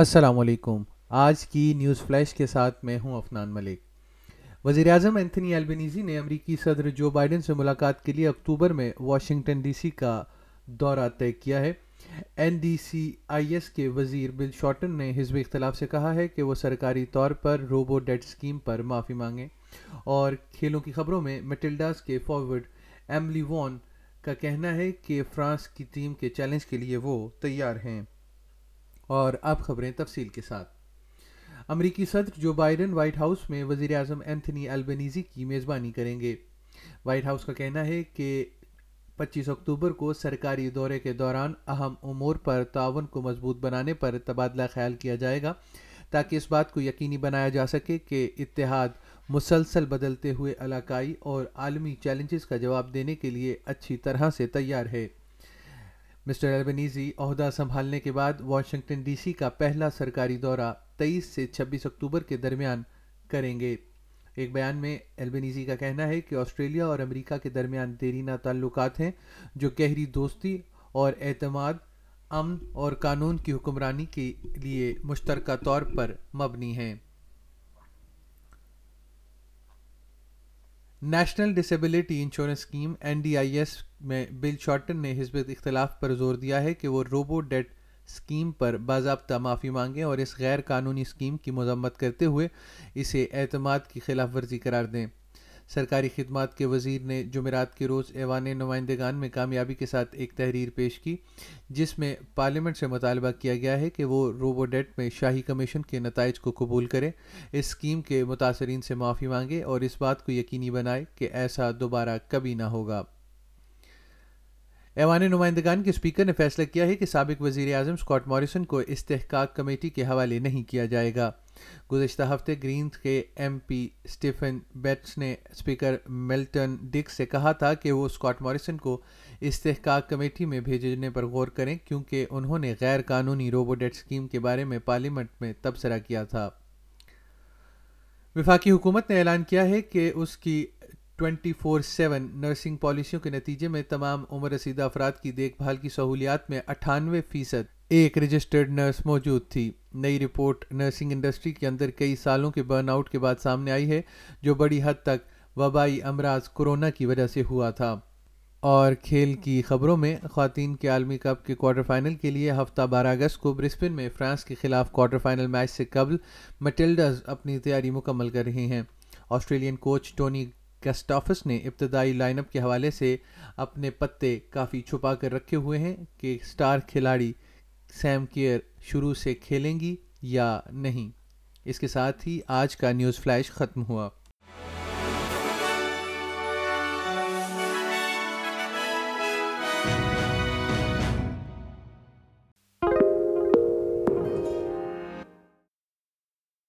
السلام علیکم۔ آج کی نیوز فلیش کے ساتھ میں ہوں افنان ملک۔ وزیر اعظم اینتھنی البنیزی نے امریکی صدر جو بائیڈن سے ملاقات کے لیے اکتوبر میں واشنگٹن ڈی سی کا دورہ طے کیا ہے۔ N D C I S کے وزیر بل شارٹن نے حزب اختلاف سے کہا ہے کہ وہ سرکاری طور پر روبو ڈیٹ اسکیم پر معافی مانگیں۔ اور کھیلوں کی خبروں میں میٹلڈاز کے فارورڈ ایملی وان کا کہنا ہے کہ فرانس کی ٹیم کے چیلنج کے لیے وہ تیار ہیں۔ اور اب خبریں تفصیل کے ساتھ۔ امریکی صدر جو بائیڈن وائٹ ہاؤس میں وزیر اعظم اینتھنی البنیزی کی میزبانی کریں گے۔ وائٹ ہاؤس کا کہنا ہے کہ پچیس اکتوبر کو سرکاری دورے کے دوران اہم امور پر تعاون کو مضبوط بنانے پر تبادلہ خیال کیا جائے گا تاکہ اس بات کو یقینی بنایا جا سکے کہ اتحاد، مسلسل بدلتے ہوئے علاقائی اور عالمی چیلنجز کا جواب دینے کے لیے اچھی طرح سے تیار ہے۔ مسٹر البنیزی عہدہ سنبھالنے کے بعد واشنگٹن ڈی سی کا پہلا سرکاری دورہ تیئیس سے چھبیس اکتوبر کے درمیان کریں گے۔ ایک بیان میں البنیزی کا کہنا ہے کہ آسٹریلیا اور امریکہ کے درمیان دیرینہ تعلقات ہیں جو گہری دوستی اور اعتماد، امن اور قانون کی حکمرانی کے لیے مشترکہ طور پر مبنی ہیں۔ National disability insurance scheme N D I S میں بل شارٹن نے حزب اختلاف پر زور دیا ہے کہ وہ روبو ڈیٹ اسکیم پر باضابطہ معافی مانگیں اور اس غیر قانونی اسکیم کی مذمت کرتے ہوئے اسے اعتماد کی خلاف ورزی قرار دیں۔ سرکاری خدمات کے وزیر نے جمعرات کے روز ایوان نمائندگان میں کامیابی کے ساتھ ایک تحریر پیش کی، جس میں پارلیمنٹ سے مطالبہ کیا گیا ہے کہ وہ روبو ڈیٹ میں شاہی کمیشن کے نتائج کو قبول کرے اس اسکیم کے متاثرین سے معافی مانگے اور اس بات کو یقینی بنائے کہ ایسا دوبارہ کبھی نہ ہوگا۔ ایوان نمائندگان کے اسپیکر نے فیصلہ کیا ہے کہ سابق وزیر اعظم اسکاٹ موریسن کو استحقاق کمیٹی کے حوالے نہیں کیا جائے گا۔ گزشتہ ہفتے گرینز کے ایم پی اسٹیفن بیٹس نے اسپیکر ملٹن ڈک سے کہا تھا کہ وہ اسکاٹ موریسن کو استحقاق کمیٹی میں بھیجنے پر غور کریں کیونکہ انہوں نے غیر قانونی روبو ڈیٹ اسکیم کے بارے میں پارلیمنٹ میں تبصرہ کیا تھا۔ وفاقی حکومت نے اعلان کیا ہے کہ اس کی ٹوینٹی فور سیون نرسنگ پالیسیوں کے نتیجے میں تمام عمر رسیدہ افراد کی دیکھ بھال کی سہولیات میں اٹھانوے فیصد ایک رجسٹرڈ نرس موجود تھی۔ نئی رپورٹ نرسنگ انڈسٹری کے اندر کئی سالوں کے برن آؤٹ کے بعد سامنے آئی ہے، جو بڑی حد تک وبائی امراض کورونا کی وجہ سے ہوا تھا۔ اور کھیل کی خبروں میں خواتین کے عالمی کپ کے کوارٹر فائنل کے لیے ہفتہ بارہ اگست کو برسپن میں فرانس کے خلاف کوارٹر فائنل میچ سے قبل مٹلڈز اپنی تیاری مکمل کر رہی ہیں۔ آسٹریلین کوچ ٹونی کیسٹافس نے ابتدائی لائن اپ کے حوالے سے اپنے پتے کافی چھپا کر رکھے ہوئے ہیں کہ سٹار کھلاڑی سیم کیئر شروع سے کھیلیں گی یا نہیں۔ اس کے ساتھ ہی آج کا نیوز فلیش ختم ہوا۔